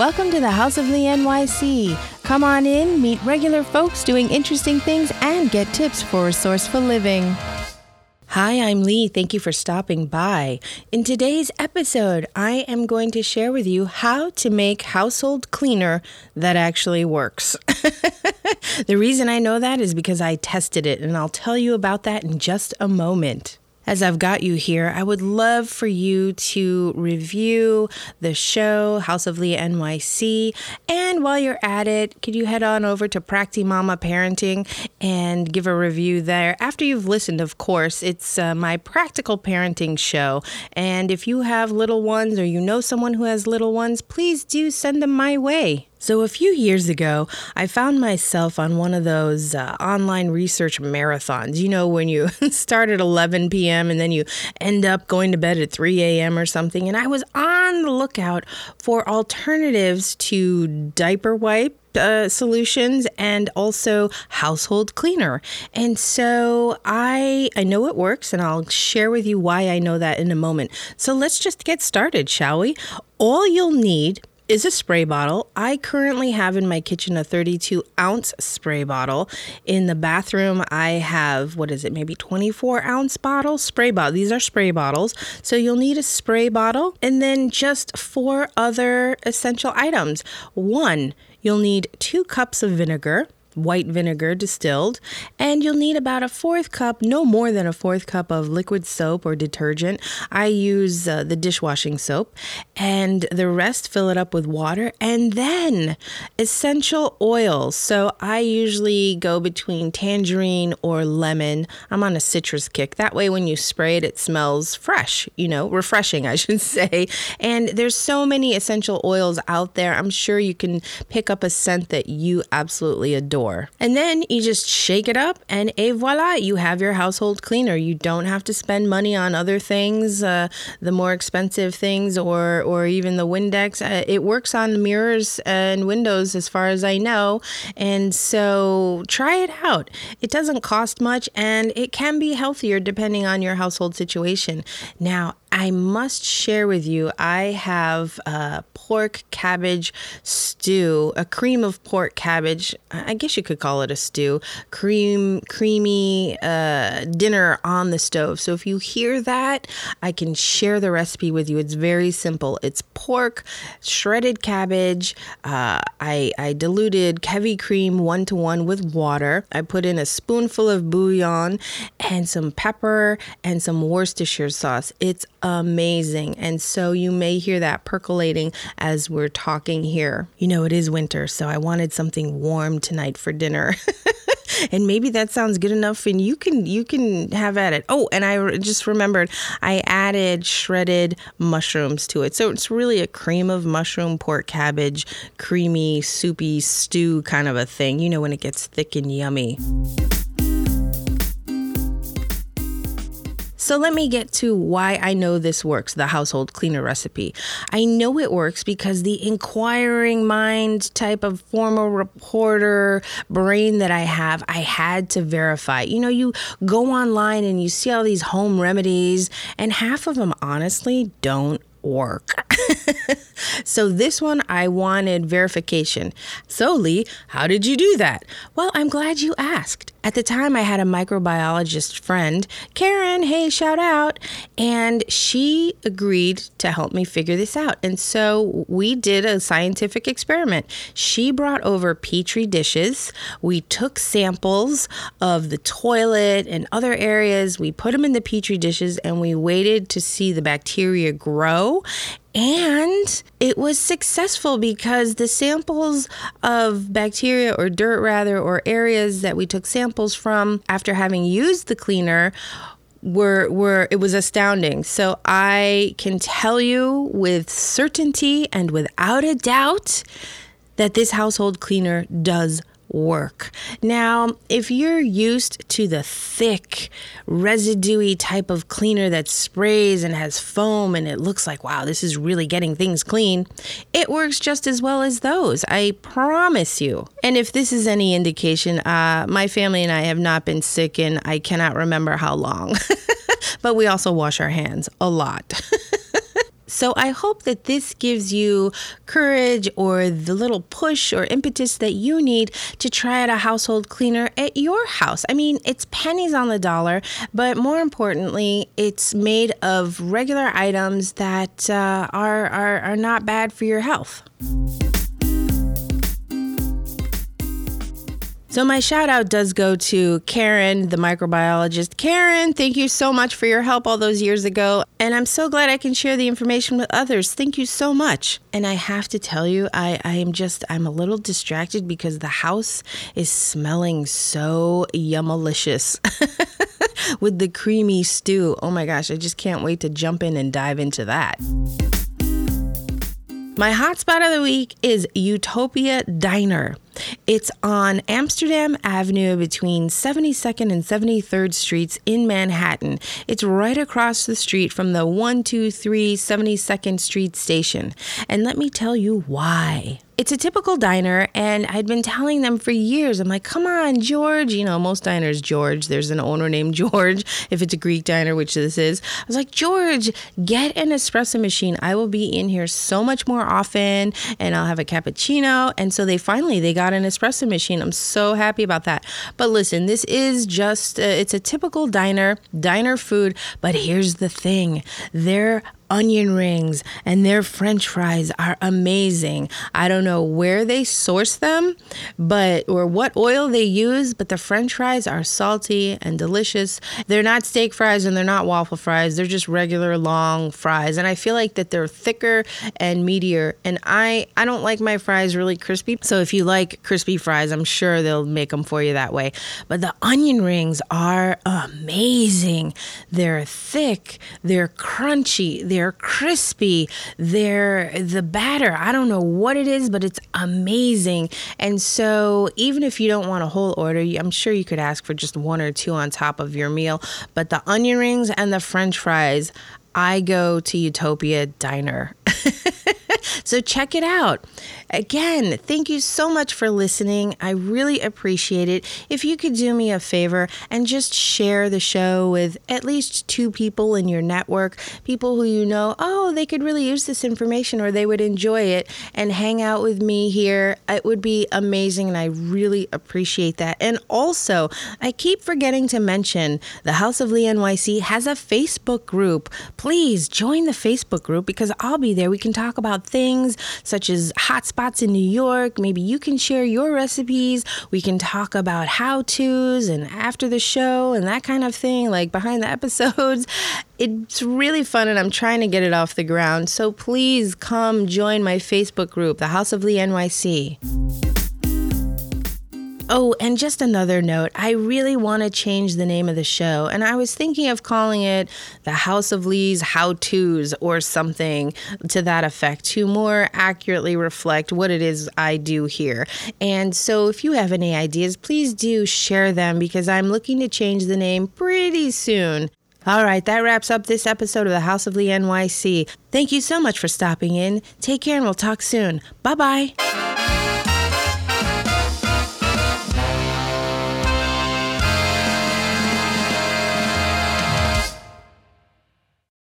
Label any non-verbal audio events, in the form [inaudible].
Welcome to the House of Lee NYC. Come on in, meet regular folks doing interesting things, and get tips for resourceful living. Hi, I'm Lee. Thank you for stopping by. In today's episode, I am going to share with you how to make household cleaner that actually works. [laughs] the reason I know that is because I tested it, and I'll tell you about that in just a moment. As I've got you here, I would love for you to review the show, House of Lee NYC. And while you're at it, could you head on over to Practi Mama Parenting and give a review there? After you've listened, of course, it's uh, my practical parenting show. And if you have little ones or you know someone who has little ones, please do send them my way. So, a few years ago, I found myself on one of those uh, online research marathons. You know, when you [laughs] start at 11 p.m. and then you end up going to bed at 3 a.m. or something. And I was on the lookout for alternatives to diaper wipe uh, solutions and also household cleaner. And so I I know it works and I'll share with you why I know that in a moment. So let's just get started, shall we? All you'll need is a spray bottle. I currently have in my kitchen a 32 ounce spray bottle. In the bathroom, I have, what is it, maybe 24 ounce bottle spray bottle. These are spray bottles. So you'll need a spray bottle and then just four other essential items. One, you'll need two cups of vinegar white vinegar distilled, and you'll need about a fourth cup, no more than a fourth cup of liquid soap or detergent. I use uh, the dishwashing soap, and the rest fill it up with water, and then essential oils. So I usually go between tangerine or lemon. I'm on a citrus kick. That way, when you spray it, it smells fresh, you know, refreshing, I should [laughs] say. And there's so many essential oils out there. I'm sure you can pick up a scent that you absolutely adore And then you just shake it up, and et voila, you have your household cleaner. You don't have to spend money on other things, uh, the more expensive things, or or even the Windex. Uh, it works on mirrors and windows, as far as I know. And so try it out. It doesn't cost much, and it can be healthier depending on your household situation. Now, I must share with you, I have a pork cabbage stew, a cream of pork cabbage. I guess you could call it a stew, cream, creamy uh, dinner on the stove. So if you hear that, I can share the recipe with you. It's very simple. It's pork, shredded cabbage. Uh, I, I diluted heavy cream one to one with water. I put in a spoonful of bouillon and some pepper and some Worcestershire sauce. It's amazing. And so you may hear that percolating as we're talking here. You know, it is winter, so I wanted something warm tonight for dinner. [laughs] and maybe that sounds good enough and you can you can have at it oh and i just remembered i added shredded mushrooms to it so it's really a cream of mushroom pork cabbage creamy soupy stew kind of a thing you know when it gets thick and yummy So let me get to why I know this works the household cleaner recipe. I know it works because the inquiring mind type of former reporter brain that I have, I had to verify. You know, you go online and you see all these home remedies, and half of them honestly don't work. [laughs] so this one I wanted verification. So Lee, how did you do that? Well, I'm glad you asked. At the time I had a microbiologist friend, Karen, hey, shout out, and she agreed to help me figure this out. And so we did a scientific experiment. She brought over petri dishes. We took samples of the toilet and other areas. We put them in the petri dishes and we waited to see the bacteria grow and it was successful because the samples of bacteria or dirt, rather, or areas that we took samples from after having used the cleaner were were it was astounding. So I can tell you with certainty and without a doubt that this household cleaner does work. Now, if you're used to the thick, residuey type of cleaner that sprays and has foam and it looks like, wow, this is really getting things clean, it works just as well as those. I promise you. And if this is any indication, uh, my family and I have not been sick in I cannot remember how long. [laughs] but we also wash our hands a lot. [laughs] So I hope that this gives you courage or the little push or impetus that you need to try out a household cleaner at your house. I mean, it's pennies on the dollar, but more importantly, it's made of regular items that uh, are, are, are not bad for your health. So, my shout out does go to Karen, the microbiologist. Karen, thank you so much for your help all those years ago. And I'm so glad I can share the information with others. Thank you so much. And I have to tell you, I, I am just, I'm a little distracted because the house is smelling so yummalicious [laughs] with the creamy stew. Oh my gosh, I just can't wait to jump in and dive into that. My hotspot of the week is Utopia Diner. It's on Amsterdam Avenue between 72nd and 73rd Streets in Manhattan. It's right across the street from the 123 72nd Street station. And let me tell you why. It's a typical diner, and I'd been telling them for years. I'm like, come on, George. You know, most diners, George. There's an owner named [laughs] George. If it's a Greek diner, which this is, I was like, George, get an espresso machine. I will be in here so much more often, and I'll have a cappuccino. And so they finally they got an espresso machine. I'm so happy about that. But listen, this is just uh, it's a typical diner, diner food. But here's the thing: they're onion rings and their french fries are amazing. I don't know where they source them, but or what oil they use, but the french fries are salty and delicious. They're not steak fries and they're not waffle fries. They're just regular long fries and I feel like that they're thicker and meatier and I I don't like my fries really crispy. So if you like crispy fries, I'm sure they'll make them for you that way. But the onion rings are amazing. They're thick, they're crunchy, they're they're crispy. They're the batter. I don't know what it is, but it's amazing. And so, even if you don't want a whole order, I'm sure you could ask for just one or two on top of your meal. But the onion rings and the french fries, I go to Utopia Diner. So check it out. Again, thank you so much for listening. I really appreciate it. If you could do me a favor and just share the show with at least two people in your network, people who you know, oh, they could really use this information or they would enjoy it, and hang out with me here, it would be amazing. And I really appreciate that. And also, I keep forgetting to mention the House of Lee NYC has a Facebook group. Please join the Facebook group because I'll be there. We can talk about things such as hotspots spots in New York. Maybe you can share your recipes. We can talk about how to's and after the show and that kind of thing, like behind the episodes. [laughs] It's really fun and I'm trying to get it off the ground. So please come join my Facebook group, the House of Lee NYC. Oh, and just another note I really want to change the name of the show, and I was thinking of calling it The House of Lee's How To's or something to that effect to more accurately reflect what it is I do here. And so if you have any ideas, please do share them because I'm looking to change the name pretty soon. All right, that wraps up this episode of the House of Lee NYC. Thank you so much for stopping in. Take care and we'll talk soon. Bye bye.